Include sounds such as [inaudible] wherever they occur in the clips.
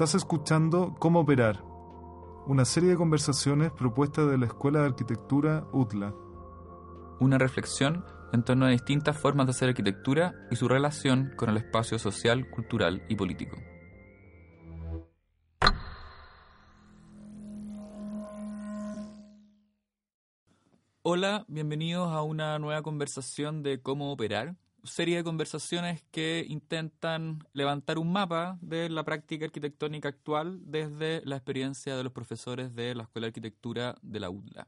Estás escuchando Cómo Operar, una serie de conversaciones propuestas de la Escuela de Arquitectura UTLA. Una reflexión en torno a distintas formas de hacer arquitectura y su relación con el espacio social, cultural y político. Hola, bienvenidos a una nueva conversación de cómo operar, serie de conversaciones que intentan levantar un mapa de la práctica arquitectónica actual desde la experiencia de los profesores de la Escuela de Arquitectura de la UDLA.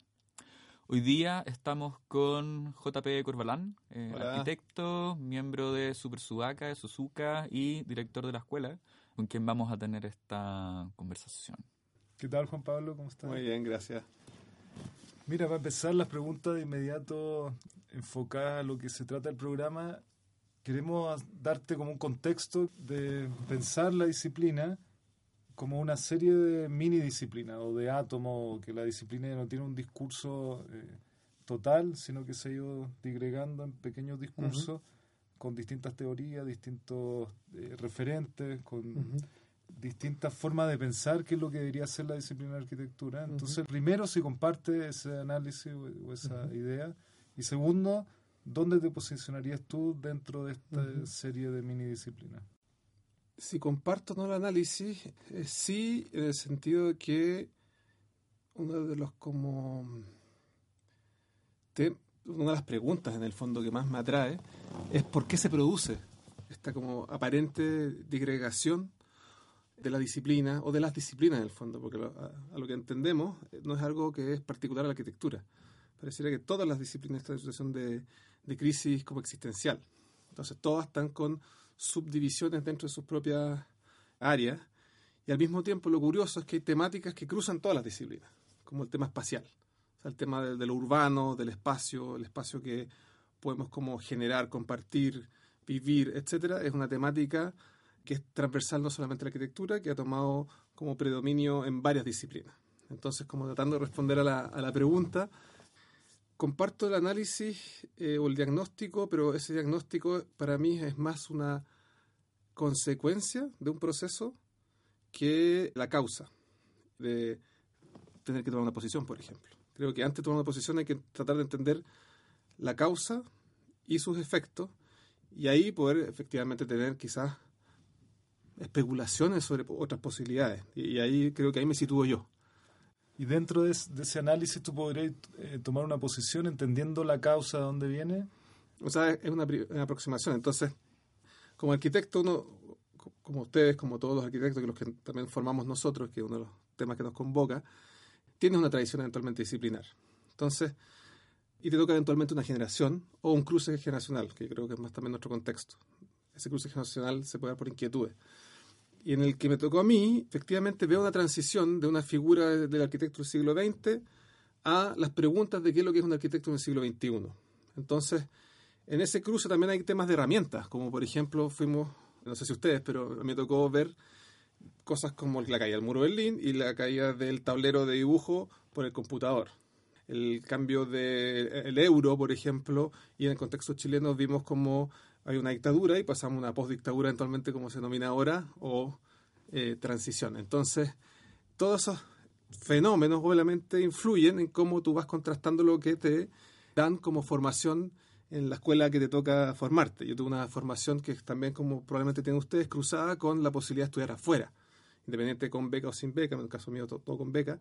Hoy día estamos con JP Corbalán, eh, arquitecto, miembro de Super Sudaca, de Suzuka y director de la escuela, con quien vamos a tener esta conversación. ¿Qué tal, Juan Pablo? ¿Cómo estás? Muy bien, gracias. Mira, para empezar las preguntas de inmediato enfocadas a lo que se trata el programa, queremos darte como un contexto de pensar la disciplina como una serie de mini disciplinas o de átomos, que la disciplina no tiene un discurso eh, total, sino que se ha ido digregando en pequeños discursos con distintas teorías, distintos eh, referentes, con distintas formas de pensar qué es lo que debería ser la disciplina de arquitectura. Entonces, primero, si comparte ese análisis o, esa idea, y segundo, ¿dónde te posicionarías tú dentro de esta serie de mini disciplinas? Si comparto no el análisis, eh, sí, en el sentido de que uno de los como una de las preguntas en el fondo que más me atrae es por qué se produce esta como aparente digregación de la disciplina o de las disciplinas en el fondo, porque a, lo que entendemos eh, no es algo que es particular a la arquitectura. Pareciera que todas las disciplinas están en situación de, de crisis como existencial. Entonces todas están con subdivisiones dentro de sus propias áreas y al mismo tiempo lo curioso es que hay temáticas que cruzan todas las disciplinas, como el tema espacial, o sea, el tema de, lo urbano, del espacio, el espacio que podemos como generar, compartir, vivir, etcétera, es una temática que es transversal no solamente a la arquitectura, que ha tomado como predominio en varias disciplinas. Entonces, como tratando de responder a la, a la pregunta, comparto el análisis eh, o el diagnóstico, pero ese diagnóstico para mí es más una consecuencia de un proceso que la causa de tener que tomar una posición, por ejemplo. Creo que antes de tomar una posición hay que tratar de entender la causa y sus efectos y ahí poder efectivamente tener quizás especulaciones sobre otras posibilidades. Y, ahí creo que ahí me sitúo yo. Y dentro de, ese análisis tú podrías eh, tomar una posición entendiendo la causa de dónde viene. O sea, es una, aproximación. Entonces, como arquitecto, uno, como ustedes, como todos los arquitectos, que los que también formamos nosotros, que es uno de los temas que nos convoca, tienes una tradición eventualmente disciplinar. Entonces, y te toca eventualmente una generación o un cruce generacional, que creo que es más también nuestro contexto. Ese cruce generacional se puede dar por inquietudes y en el que me tocó a mí, efectivamente veo una transición de una figura del arquitecto del siglo XX a las preguntas de qué es lo que es un arquitecto en el siglo XXI. Entonces, en ese cruce también hay temas de herramientas, como por ejemplo fuimos, no sé si ustedes, pero me tocó ver cosas como la caída del muro de Berlín y la caída del tablero de dibujo por el computador. El cambio del euro, por ejemplo, y en el contexto chileno vimos como hay una dictadura y pasamos a una postdictadura eventualmente como se denomina ahora o eh, transición. Entonces, todos esos fenómenos obviamente influyen en cómo tú vas contrastando lo que te dan como formación en la escuela que te toca formarte. Yo tuve una formación que también, como probablemente tienen ustedes, cruzada con la posibilidad de estudiar afuera, independiente con beca o sin beca, en el caso mío todo con beca,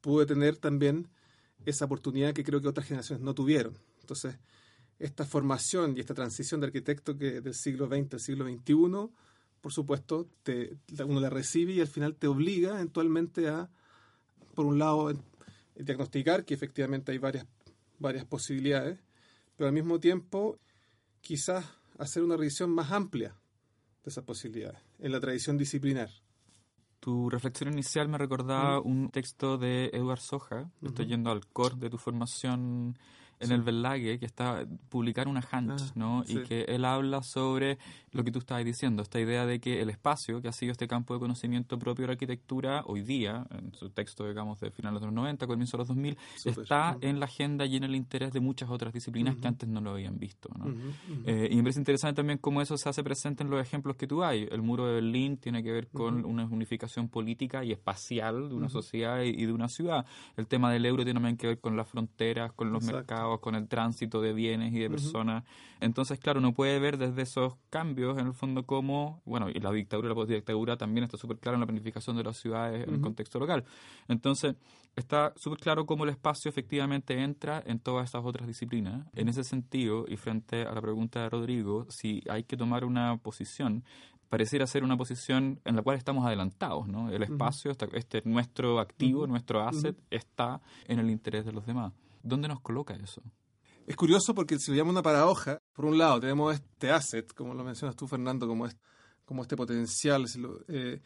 pude tener también esa oportunidad que creo que otras generaciones no tuvieron. Entonces, esta formación y esta transición de arquitecto que del siglo XX al siglo XXI, por supuesto, te, uno la recibe y al final te obliga eventualmente a, por un lado, diagnosticar que efectivamente hay varias varias posibilidades, pero al mismo tiempo quizás hacer una revisión más amplia de esas posibilidades en la tradición disciplinar. Tu reflexión inicial me recordaba un texto de Eduard Soja, estoy yendo al core de tu formación en el Verlague, que está publicar una Hunt, Ah, ¿no? sí. Y que él habla sobre lo que tú estabas diciendo, esta idea de que el espacio, que ha sido este campo de conocimiento propio de la arquitectura, hoy día, en su texto, digamos, de finales de los 90, comienzo de los 2000, Súper. está en la agenda y en el interés de muchas otras disciplinas que antes no lo habían visto. Eh, y me parece interesante también cómo eso se hace presente en los ejemplos que tú hay. El muro de Berlín tiene que ver con una unificación política y espacial de una sociedad y, y de una ciudad. El tema del euro tiene también que ver con las fronteras, con los Exacto. mercados, con el tránsito de bienes y de personas. Entonces, claro, uno puede ver desde esos cambios, en el fondo, cómo, bueno, y la dictadura la postdictadura también está súper claro en la planificación de las ciudades en el contexto local. Entonces, está súper claro cómo el espacio efectivamente entra en todas estas otras disciplinas. En ese sentido, y frente a la pregunta de Rodrigo, si hay que tomar una posición, pareciera ser una posición en la cual estamos adelantados, ¿no? El espacio, esta- este nuestro activo, nuestro asset, está en el interés de los demás. ¿Dónde nos coloca eso? Es curioso porque se le llama una paradoja. Por un lado, tenemos este asset, como lo mencionas tú, Fernando, como, es- como este potencial, si lo- eh,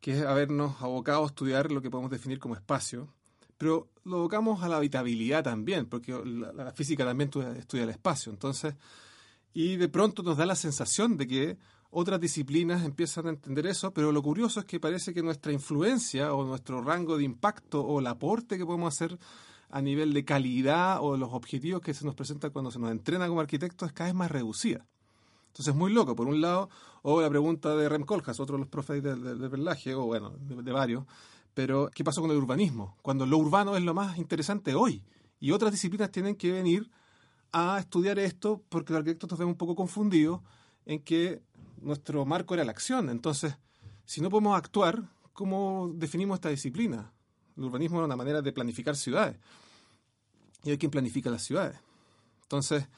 que es habernos abocado a estudiar lo que podemos definir como espacio. Pero lo abocamos a la habitabilidad también, porque la, la física también estudia el espacio. Entonces, y de pronto nos da la sensación de que otras disciplinas empiezan a entender eso, pero lo curioso es que parece que nuestra influencia o nuestro rango de impacto o el aporte que podemos hacer a nivel de calidad o los objetivos que se nos presentan cuando se nos entrena como arquitectos es cada vez más reducida. Entonces es muy loco. Por un lado, o la pregunta de Rem Koolhaas, otro de los profes de, Verlaje, o bueno, de, de varios, pero ¿qué pasó con el urbanismo? Cuando lo urbano es lo más interesante hoy y otras disciplinas tienen que venir a estudiar esto porque los arquitectos nos vemos un poco confundidos en que nuestro marco era la acción. Entonces, si no podemos actuar, ¿cómo definimos esta disciplina? El urbanismo era una manera de planificar ciudades. Y hay quien planifica las ciudades. Entonces,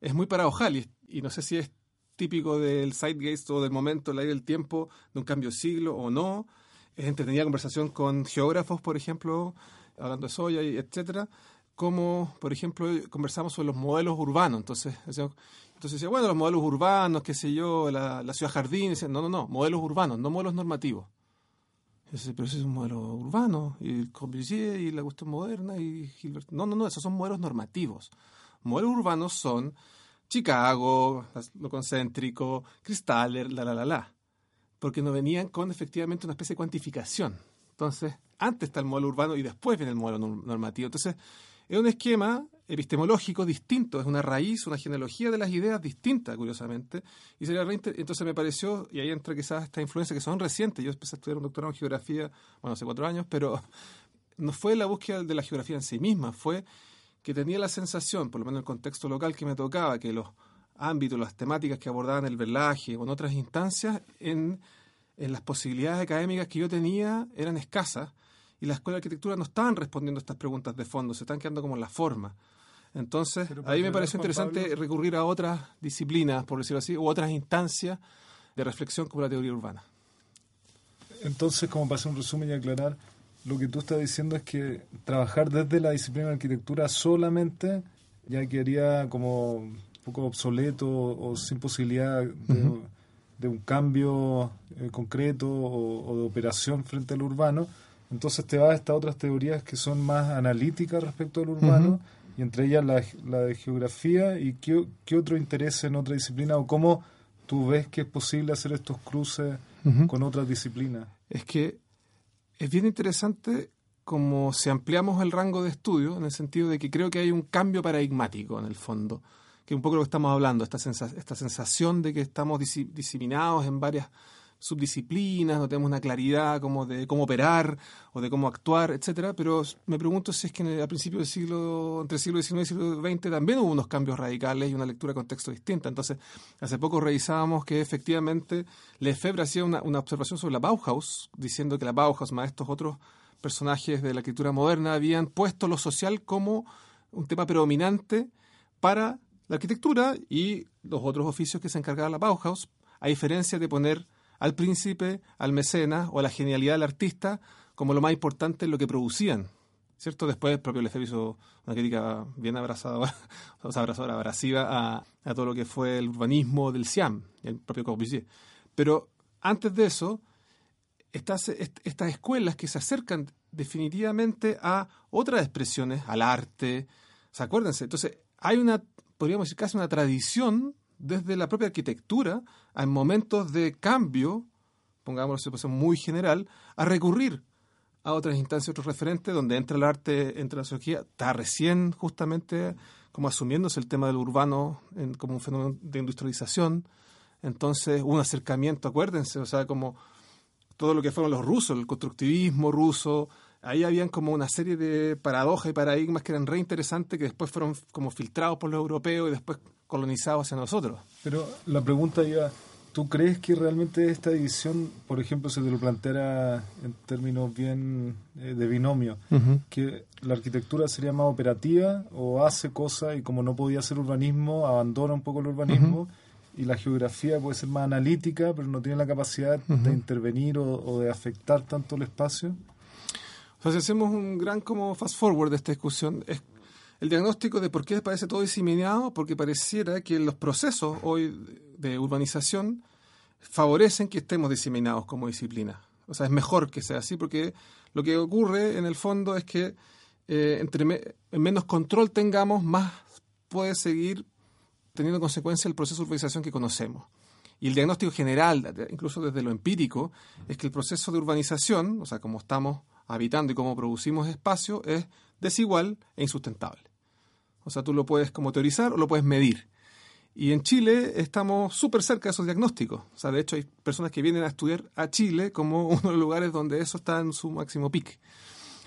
es muy paradojal y, no sé si es típico del zeitgeist o del momento, el aire del tiempo, de un cambio de siglo o no. Es entretenida conversación con geógrafos, por ejemplo, hablando de soya, y etcétera, como, por ejemplo, conversamos sobre los modelos urbanos. Entonces, entonces decía, bueno, los modelos urbanos, qué sé yo, la, ciudad jardín. No, no, no, modelos urbanos, no modelos normativos. Dice, pero ese es un modelo urbano, y el Corbusier y la cuestión moderna, y Gilbert. No, no, no, esos son modelos normativos. Modelos urbanos son Chicago, lo concéntrico, Cristaller, la, la, la, la. Porque no venían con efectivamente una especie de cuantificación. Entonces, antes está el modelo urbano y después viene el modelo norm- normativo. Entonces, es un esquema epistemológico distinto, es una raíz, una genealogía de las ideas distinta, curiosamente. Y sería entonces me pareció, y ahí entra quizás esta influencia que son recientes. Yo empecé a estudiar un doctorado en geografía, bueno, hace cuatro años, pero [laughs] no fue la búsqueda de la geografía en sí misma, fue que tenía la sensación, por lo menos en el contexto local que me tocaba, que los ámbitos, las temáticas que abordaban el verlaje o en otras instancias, en, en las posibilidades académicas que yo tenía eran escasas y la Escuela de Arquitectura no estaban respondiendo a estas preguntas de fondo, se están quedando como en la forma. Entonces, ahí me pareció interesante Pablo- recurrir a otras disciplinas, por decirlo así, u otras instancias de reflexión como la teoría urbana. Entonces, como para hacer un resumen y aclarar, lo que tú estás diciendo es que trabajar desde la disciplina de arquitectura solamente ya quedaría como un poco obsoleto o sin posibilidad de, de un cambio eh, concreto o, o de operación frente al urbano. Entonces te vas a estas otras teorías que son más analíticas respecto al urbano y entre ellas la, la de geografía y qué, qué otro interés en otra disciplina o cómo tú ves que es posible hacer estos cruces con otras disciplinas. es que es bien interesante como si ampliamos el rango de estudio, en el sentido de que creo que hay un cambio paradigmático en el fondo, que es un poco lo que estamos hablando, esta, sensa- esta sensación de que estamos disi- diseminados en varias subdisciplinas, no tenemos una claridad como de cómo operar o de cómo actuar, etcétera, pero me pregunto si es que a principios del siglo, entre el siglo XIX y el siglo XX también hubo unos cambios radicales y una lectura de contexto distinta. Entonces, hace poco revisábamos que efectivamente Lefebvre hacía una, una observación sobre la Bauhaus, diciendo que la Bauhaus, más estos otros personajes de la escritura moderna, habían puesto lo social como un tema predominante para la arquitectura y los otros oficios que se encargaba la Bauhaus, a diferencia de poner al príncipe, al mecenas o a la genialidad del artista como lo más importante en lo que producían. ¿cierto? Después el propio Lefebvre hizo una crítica bien abrazadora, [laughs] o sea, abrazadora, abrasiva a, todo lo que fue el urbanismo del Siam, el propio Corbusier. Pero antes de eso, estas, escuelas que se acercan definitivamente a otras expresiones, al arte, ¿se acuérdense? Entonces, hay una, podríamos decir, casi una tradición desde la propia arquitectura, en momentos de cambio, pongámoslo en situación muy general, a recurrir a otras instancias, otros referentes, donde entra el arte, entra la sociología, está recién justamente como asumiéndose el tema del urbano como un fenómeno de industrialización. Entonces, un acercamiento, acuérdense, o sea, como todo lo que fueron los rusos, el constructivismo ruso, ahí habían como una serie de paradojas y paradigmas que eran re interesantes que después fueron como filtrados por los europeos y después colonizados hacia nosotros. Pero la pregunta iba, ¿tú crees que realmente esta división, por ejemplo, se te lo planteara en términos bien eh, de binomio, que la arquitectura sería más operativa o hace cosas y como no podía ser urbanismo, abandona un poco el urbanismo? y la geografía puede ser más analítica, pero no tiene la capacidad de intervenir o, de afectar tanto el espacio? O sea, si hacemos un gran como fast forward de esta discusión, es el diagnóstico de por qué parece todo diseminado, porque pareciera que los procesos hoy de urbanización favorecen que estemos diseminados como disciplina. O sea, es mejor que sea así, porque lo que ocurre en el fondo es que eh, entre menos control tengamos, más puede seguir teniendo consecuencia el proceso de urbanización que conocemos. Y el diagnóstico general, incluso desde lo empírico, es que el proceso de urbanización, o sea, como estamos habitando y cómo producimos espacio, es desigual e insustentable. O sea, tú lo puedes como teorizar o lo puedes medir. Y en Chile estamos súper cerca de esos diagnósticos. O sea, de hecho hay personas que vienen a estudiar a Chile como [laughs] uno de los lugares donde eso está en su máximo pic.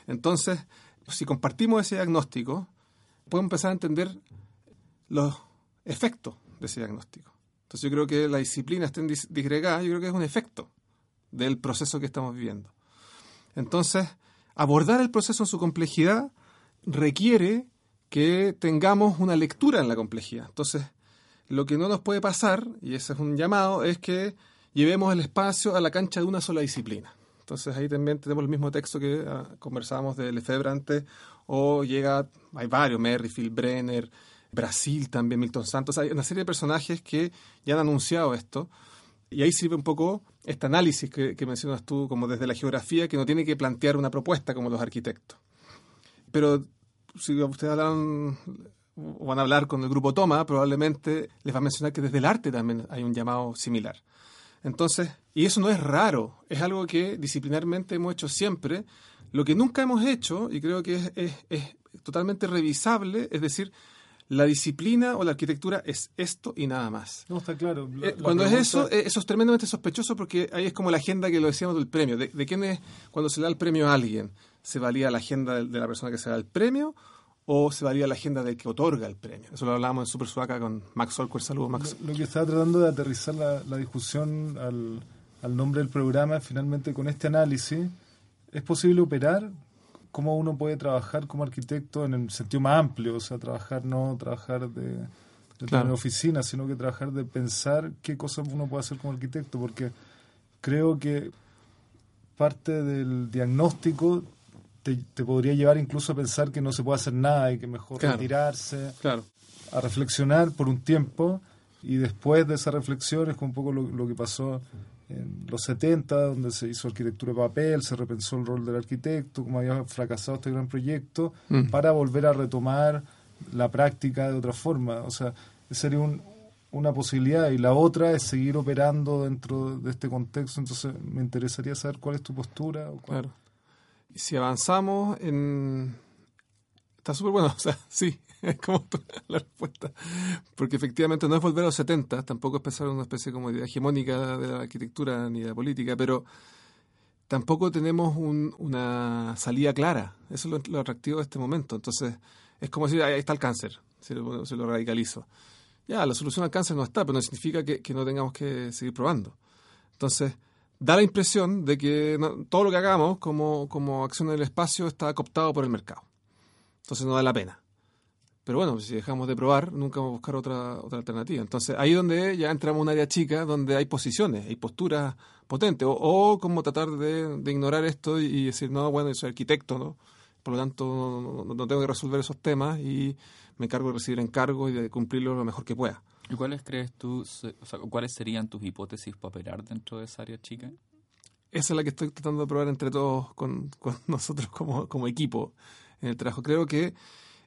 Entonces, si compartimos ese diagnóstico, podemos empezar a entender los efecto de ese diagnóstico. Entonces yo creo que la disciplina esté disgregada, yo creo que es un efecto del proceso que estamos viviendo. Entonces, abordar el proceso en su complejidad requiere que tengamos una lectura en la complejidad. Entonces, lo que no nos puede pasar, y ese es un llamado, es que llevemos el espacio a la cancha de una sola disciplina. Entonces ahí también tenemos el mismo texto que ah, conversábamos de Lefebvre antes, o llega, hay varios, Merrifield, Brenner, Brasil también, Milton Santos, hay una serie de personajes que ya han anunciado esto. Y ahí sirve un poco este análisis que, mencionas tú, como desde la geografía, que no tiene que plantear una propuesta como los arquitectos. Pero si ustedes hablan o van a hablar con el grupo Toma, probablemente les va a mencionar que desde el arte también hay un llamado similar. Entonces, y eso no es raro, es algo que disciplinarmente hemos hecho siempre. Lo que nunca hemos hecho, y creo que es, es totalmente revisable, es decir, la disciplina o la arquitectura es esto y nada más. No, está claro. Eh, cuando es eso, eh, eso es tremendamente sospechoso porque ahí es como la agenda que lo decíamos del premio. ¿De, quién es cuando se le da el premio a alguien? ¿Se valía la agenda de, la persona que se da el premio o se valía la agenda del que otorga el premio? Eso lo hablábamos en Super Suaca con Max Solquer. Saludos, Max. Lo, que estaba tratando de aterrizar la, discusión al, al nombre del programa, finalmente con este análisis, ¿es posible operar cómo uno puede trabajar como arquitecto en el sentido más amplio, o sea, trabajar no trabajar de, de oficina, sino que trabajar de pensar qué cosas uno puede hacer como arquitecto, porque creo que parte del diagnóstico te, podría llevar incluso a pensar que no se puede hacer nada y que mejor retirarse, a reflexionar por un tiempo y después de esa reflexión es un poco lo, lo que pasó en los 70, donde se hizo arquitectura de papel, se repensó el rol del arquitecto, como había fracasado este gran proyecto, mm. para volver a retomar la práctica de otra forma. O sea, sería una posibilidad. Y la otra es seguir operando dentro de este contexto. Entonces, me interesaría saber cuál es tu postura. O Claro. Si avanzamos en Está súper bueno, [laughs] o sea, sí, es como la respuesta. Porque efectivamente no es volver a los 70, tampoco es pensar en una especie como de hegemónica de la arquitectura ni de la política, pero tampoco tenemos una salida clara. Eso es lo, atractivo de este momento. Entonces, es como decir, ahí está el cáncer, si lo, lo radicalizo. Ya, la solución al cáncer no está, pero no significa que, no tengamos que seguir probando. Entonces, da la impresión de que todo lo que hagamos como, como acción en el espacio está cooptado por el mercado. Entonces no da la pena. Pero bueno, si dejamos de probar, nunca vamos a buscar otra, otra alternativa. Entonces ahí donde ya entramos en un área chica donde hay posiciones, hay posturas potentes. O, como tratar de, ignorar esto y, decir, no, bueno, yo soy arquitecto, ¿no? por lo tanto no, tengo que resolver esos temas y me encargo de recibir encargos y de cumplirlo lo mejor que pueda. ¿Y cuáles crees tú, o sea, cuáles serían tus hipótesis para operar dentro de esa área chica? Esa es la que estoy tratando de probar entre todos [laughs] con, nosotros como, como equipo en el trabajo. Creo que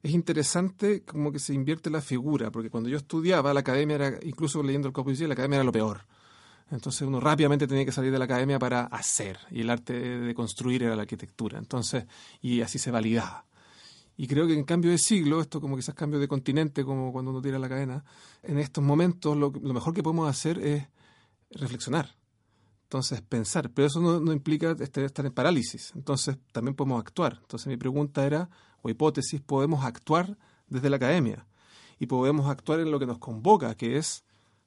es interesante como que se invierte la figura, porque cuando yo estudiaba, la academia era, incluso leyendo el Corpus la academia era lo peor. Entonces uno rápidamente tenía que salir de la academia para hacer, y el arte de construir era la arquitectura. Entonces, y así se validaba. Y creo que en cambio de siglo, esto como quizás cambio de continente, como cuando uno tira la cadena, en estos momentos lo, mejor que podemos hacer es reflexionar. Entonces, pensar. Pero eso no, implica estar en parálisis. Entonces, también podemos actuar. Entonces, mi pregunta era, o hipótesis, podemos actuar desde la academia. Y podemos actuar en lo que nos convoca, que es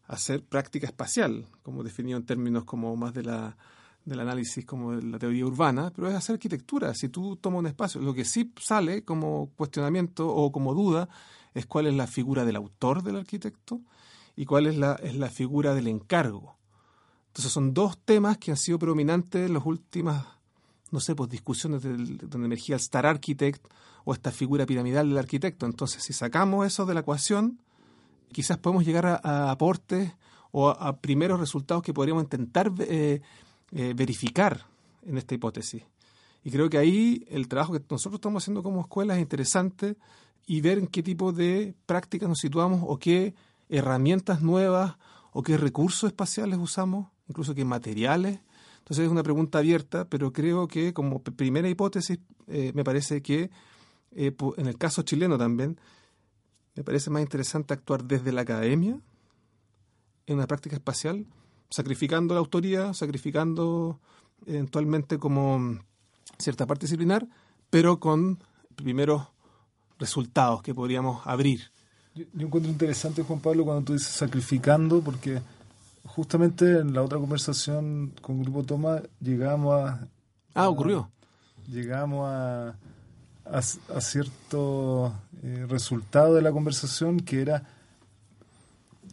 hacer práctica espacial, como definido en términos como más de la del análisis como de la teoría urbana, pero es hacer arquitectura. Si tú tomas un espacio, lo que sí sale como cuestionamiento o como duda es cuál es la figura del autor del arquitecto y cuál es la, es la figura del encargo. Entonces son dos temas que han sido predominantes en las últimas, no sé, pues discusiones donde emergía el Star Architect o esta figura piramidal del arquitecto. Entonces, si sacamos eso de la ecuación, quizás podemos llegar a, aportes o a, primeros resultados que podríamos intentar eh, eh, verificar en esta hipótesis. Y creo que ahí el trabajo que nosotros estamos haciendo como escuela es interesante y ver en qué tipo de prácticas nos situamos o qué herramientas nuevas o qué recursos espaciales usamos, incluso qué materiales. Entonces es una pregunta abierta, pero creo que como primera hipótesis eh, me parece que eh, en el caso chileno también me parece más interesante actuar desde la academia en una práctica espacial sacrificando la autoría, sacrificando eventualmente como cierta parte disciplinar, pero con primeros resultados que podríamos abrir. Yo, encuentro interesante, Juan Pablo, cuando tú dices sacrificando, porque justamente en la otra conversación con Grupo Toma llegamos a... Ah, ocurrió. llegamos a, a, cierto eh, resultado de la conversación que era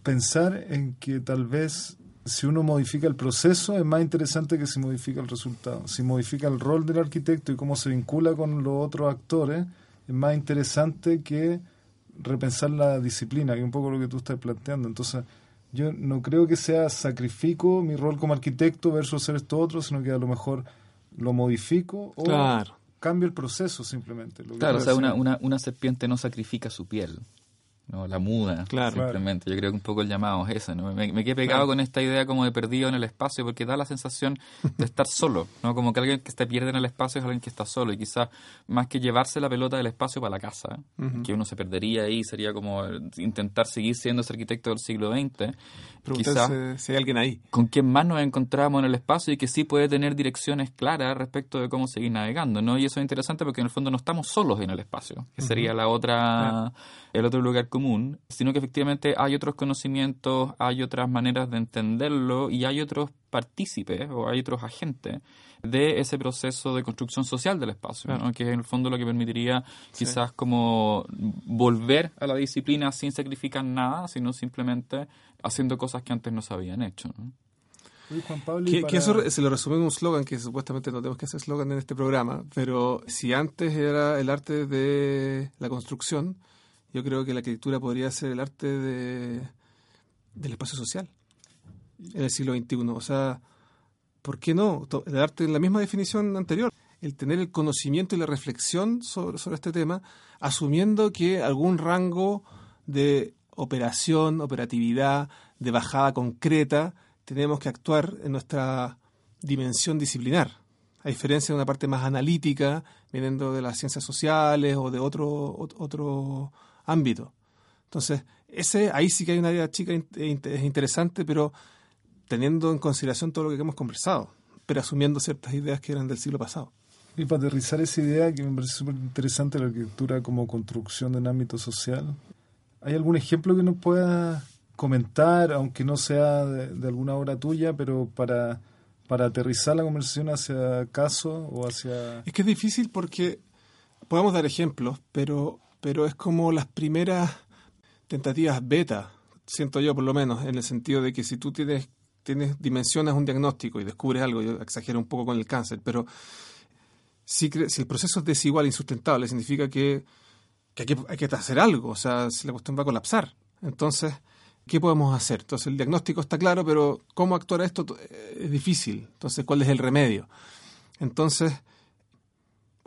pensar en que tal vez si uno modifica el proceso, es más interesante que si modifica el resultado. Si modifica el rol del arquitecto y cómo se vincula con los otros actores, es más interesante que repensar la disciplina, que es un poco lo que tú estás planteando. Entonces, yo no creo que sea sacrifico mi rol como arquitecto versus hacer esto otro, sino que a lo mejor lo modifico o cambio el proceso simplemente. claro, o sea, una, una, una serpiente no sacrifica su piel. ¿No? La muda, claro. simplemente. Yo creo que un poco el llamado es ese, ¿no? Me, quedé pegado con esta idea como de perdido en el espacio porque da la sensación de estar solo, ¿no? Como que alguien que se pierde en el espacio es alguien que está solo y quizás más que llevarse la pelota del espacio para la casa, que uno se perdería ahí, sería como intentar seguir siendo ese arquitecto del siglo XX. Quizás si hay alguien ahí. Con quien más nos encontramos en el espacio y que sí puede tener direcciones claras respecto de cómo seguir navegando, ¿no? Y eso es interesante porque en el fondo no estamos solos en el espacio, que sería la otra, el otro lugar común, sino que efectivamente hay otros conocimientos, hay otras maneras de entenderlo y hay otros partícipes o hay otros agentes de ese proceso de construcción social del espacio, que es en el fondo lo que permitiría quizás como volver a la disciplina sin sacrificar nada, sino simplemente haciendo cosas que antes no se habían hecho. que, eso se lo resume en un slogan que supuestamente no tenemos que hacer slogan en este programa, pero si antes era el arte de la construcción, yo creo que la arquitectura podría ser el arte de, del espacio social en el siglo XXI. O sea, ¿por qué no? El arte en la misma definición anterior. El tener el conocimiento y la reflexión sobre, sobre este tema, asumiendo que algún rango de operación, operatividad, de bajada concreta, tenemos que actuar en nuestra dimensión disciplinar, a diferencia de una parte más analítica, viniendo de las ciencias sociales o de otro, otro ámbito. Entonces, ese, ahí sí que hay una área chica es interesante, pero teniendo en consideración todo lo que hemos conversado, pero asumiendo ciertas ideas que eran del siglo pasado. Y para aterrizar esa idea, que me parece súper interesante la arquitectura como construcción de un ámbito social, ¿hay algún ejemplo que nos pueda comentar, aunque no sea de, alguna obra tuya, pero para, para aterrizar la conversación hacia caso o hacia... Es que es difícil porque podemos dar ejemplos, pero pero es como las primeras tentativas beta, siento yo por lo menos, en el sentido de que si tú tienes, tienes dimensiones un diagnóstico y descubres algo, yo exagero un poco con el cáncer, pero si, si el proceso es desigual insustentable, significa que, que hay, que hay que hacer algo, o sea, si la cuestión va a colapsar. Entonces, ¿qué podemos hacer? Entonces, el diagnóstico está claro, pero cómo actuar a esto es difícil. Entonces, ¿cuál es el remedio? Entonces,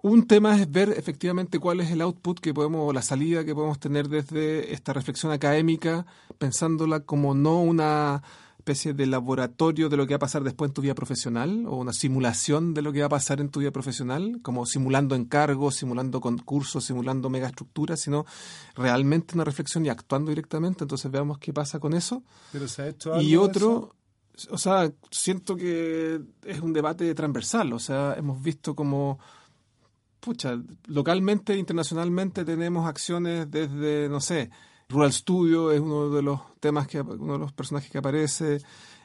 un tema es ver efectivamente cuál es el output que podemos, o la salida que podemos tener desde esta reflexión académica, pensándola como no una especie de laboratorio de lo que va a pasar después en tu vida profesional o una simulación de lo que va a pasar en tu vida profesional, como simulando encargos, simulando concursos, simulando megaestructuras, sino realmente una reflexión y actuando directamente. Entonces veamos qué pasa con eso. Pero se ha hecho algo y otro, o sea, siento que es un debate transversal. O sea, hemos visto como pucha, localmente internacionalmente tenemos acciones desde, no sé, Rural Studio es uno de los temas que, uno de los personajes que aparece,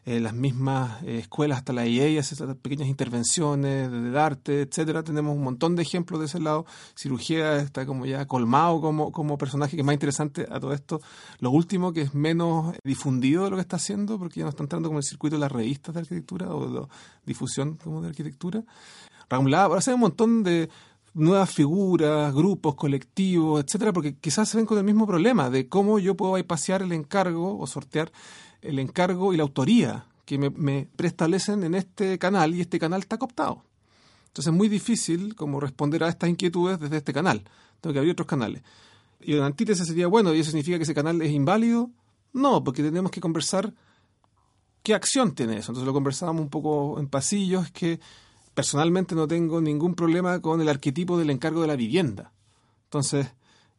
eh, las mismas eh, escuelas, hasta la EA hace pequeñas intervenciones de, arte, etcétera. Tenemos un montón de ejemplos de ese lado. Cirugía está como ya colmado como, como personaje, que es más interesante a todo esto. Lo último, que es menos difundido de lo que está haciendo, porque ya no está entrando como el circuito de las revistas de arquitectura o de difusión como de arquitectura. Raúl ahora hace un montón de nuevas figuras, grupos, colectivos, etcétera, porque quizás se ven con el mismo problema de cómo yo puedo pasear el encargo o sortear el encargo y la autoría que me, me preestablecen en este canal y este canal está cooptado. Entonces es muy difícil como responder a estas inquietudes desde este canal. Tengo que abrir otros canales. Y la antítesis sería, bueno, ¿y eso significa que ese canal es inválido? No, porque tenemos que conversar qué acción tiene eso. Entonces lo conversábamos un poco en pasillos, que personalmente no tengo ningún problema con el arquetipo del encargo de la vivienda. Entonces,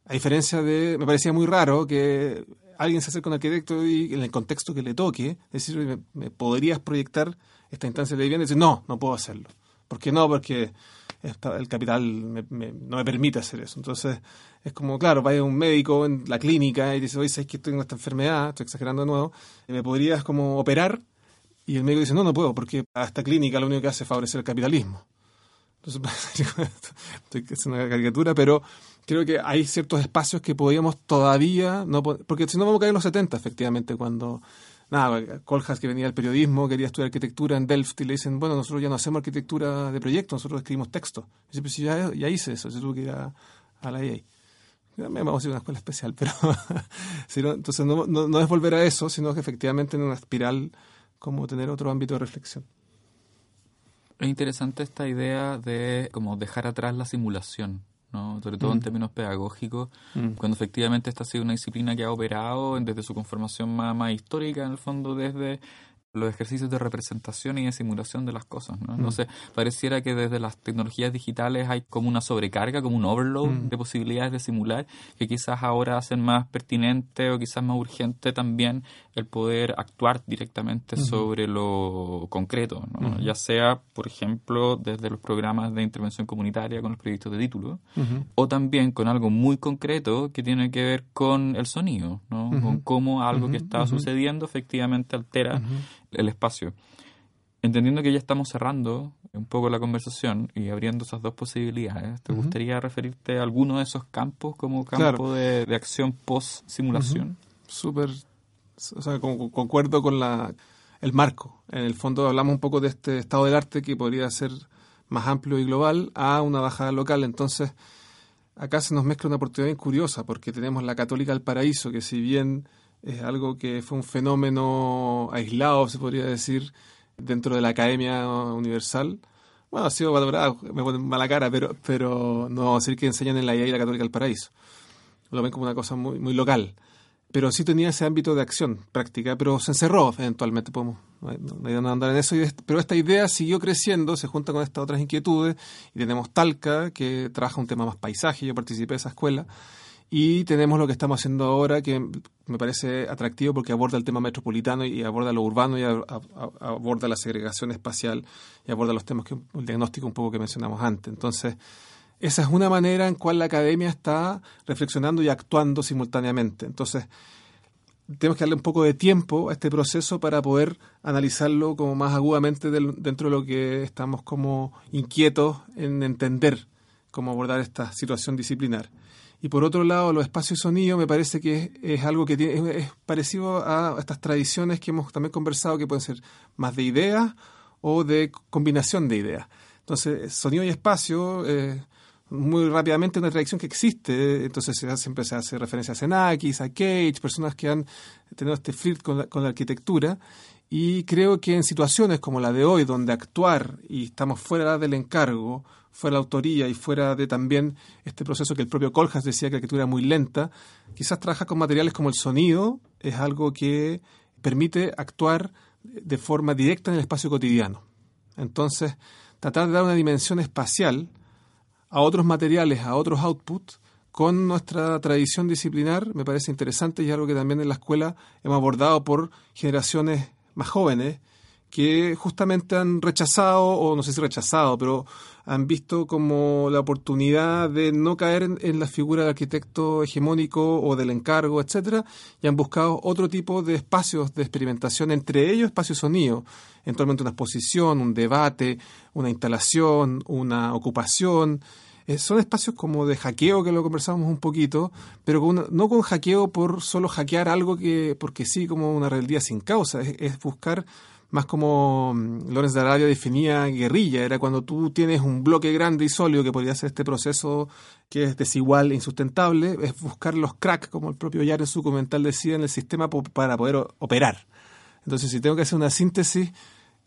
a diferencia de, me parecía muy raro que alguien se acerque a un arquitecto y en el contexto que le toque, decir, ¿me, podrías proyectar esta instancia de vivienda? Y decir, no, no puedo hacerlo. ¿Por qué no? Porque el capital no me permite hacer eso. Entonces, es como, claro, vaya un médico en la clínica y dice, oye, ¿sabes que tengo esta enfermedad? Estoy exagerando de nuevo. ¿Me podrías como operar? Y el médico dice, no, no puedo, porque a esta clínica lo único que hace es favorecer el capitalismo. Entonces, [laughs] estoy haciendo una caricatura, pero creo que hay ciertos espacios que podríamos todavía, no porque si no vamos a caer en los 70, efectivamente, cuando, nada, Coljas que venía del periodismo, quería estudiar arquitectura en Delft y le dicen, bueno, nosotros ya no hacemos arquitectura de proyecto, nosotros escribimos texto. Y dice, pues ya, ya hice eso, yo tuve que ir a, la EA. Vamos a ir a una escuela especial, [laughs] pero entonces no, no, no es volver a eso, sino que efectivamente en una espiral como tener otro ámbito de reflexión. Es interesante esta idea de como dejar atrás la simulación, ¿no? sobre todo en mm. términos pedagógicos, mm. cuando efectivamente esta ha sido una disciplina que ha operado desde su conformación más, más histórica, en el fondo desde los ejercicios de representación y de simulación de las cosas. ¿no? Mm. sé, pareciera que desde las tecnologías digitales hay como una sobrecarga, como un overload mm. de posibilidades de simular, que quizás ahora hacen más pertinente o quizás más urgente también el poder actuar directamente sobre lo concreto, ¿no? ya sea, por ejemplo, desde los programas de intervención comunitaria con los proyectos de título, o también con algo muy concreto que tiene que ver con el sonido, ¿no? con cómo algo que está sucediendo efectivamente altera el espacio. Entendiendo que ya estamos cerrando un poco la conversación y abriendo esas dos posibilidades, ¿te gustaría referirte a alguno de esos campos como campo de, acción post-simulación? Súper, o sea, concuerdo con la, el marco. En el fondo hablamos un poco de este estado del arte que podría ser más amplio y global a una bajada local. Entonces, acá se nos mezcla una oportunidad curiosa porque tenemos la Católica del Paraíso, que si bien es algo que fue un fenómeno aislado, se podría decir, dentro de la Academia Universal. Bueno, ha sido valorado, me ponen mala cara, pero, pero no decir que enseñan en la IA y la Católica del Paraíso. Lo ven como una cosa muy, muy local. Pero sí tenía ese ámbito de acción práctica, pero se encerró eventualmente, podemos no, andar en eso. pero esta idea siguió creciendo, se junta con estas otras inquietudes, y tenemos Talca, que trabaja un tema más paisaje, yo participé de esa escuela, y tenemos lo que estamos haciendo ahora, que me parece atractivo porque aborda el tema metropolitano y aborda lo urbano y aborda la segregación espacial y aborda los temas que el diagnóstico un poco que mencionamos antes. Entonces, esa es una manera en cual la academia está reflexionando y actuando simultáneamente. Entonces, tenemos que darle un poco de tiempo a este proceso para poder analizarlo como más agudamente dentro de lo que estamos como inquietos en entender cómo abordar esta situación disciplinar. Y por otro lado, los espacios de sonido me parece que es, algo que tiene, es, parecido a estas tradiciones que hemos también conversado, que pueden ser más de ideas o de combinación de ideas. Entonces, sonido y espacio, eh, muy rápidamente una tradición que existe, entonces siempre se hace referencia a Xenakis, a Cage, personas que han tenido este flirt con la, arquitectura, y creo que en situaciones como la de hoy, donde actuar y estamos fuera del encargo, fuera de la autoría y fuera de también este proceso que el propio Coljas decía que la arquitectura era muy lenta, quizás trabajar con materiales como el sonido es algo que permite actuar de forma directa en el espacio cotidiano. Entonces, tratar de dar una dimensión espacial a otros materiales, a otros outputs, con nuestra tradición disciplinar, me parece interesante y algo que también en la escuela hemos abordado por generaciones más jóvenes que justamente han rechazado, o no sé si rechazado, pero han visto como la oportunidad de no caer en, la figura del arquitecto hegemónico o del encargo, etcétera, y han buscado otro tipo de espacios de experimentación, entre ellos espacios sonido, eventualmente una exposición, un debate, una instalación, una ocupación, eh, son espacios como de hackeo que lo conversamos un poquito, pero no con hackeo por solo hackear algo que, porque sí, como una rebeldía sin causa, es buscar más como mm, Lorenz de Arabia definía guerrilla, era cuando tú tienes un bloque grande y sólido que podría ser este proceso que es desigual e insustentable, es buscar los cracks, como el propio Yar en su comentario decía, en el sistema para poder operar. Entonces, si tengo que hacer una síntesis,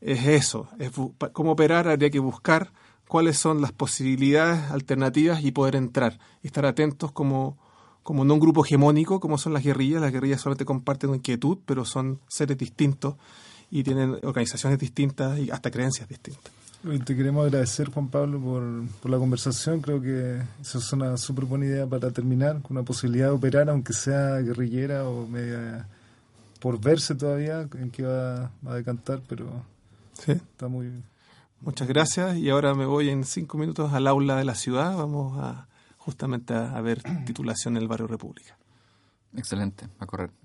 es eso, es cómo operar, habría que buscar cuáles son las posibilidades alternativas y poder entrar y estar atentos como como no un grupo hegemónico como son las guerrillas, las guerrillas solamente comparten inquietud, pero son seres distintos y tienen organizaciones distintas y hasta creencias distintas. Te queremos agradecer, Juan Pablo, por, la conversación. Creo que esa es una súper buena idea para terminar, con una posibilidad de operar, aunque sea guerrillera o media por verse todavía en qué va, a decantar, pero sí. está muy Muchas gracias y ahora me voy en cinco minutos al aula de la ciudad. Vamos a justamente a, a ver titulación en el barrio República. Excelente, a correr.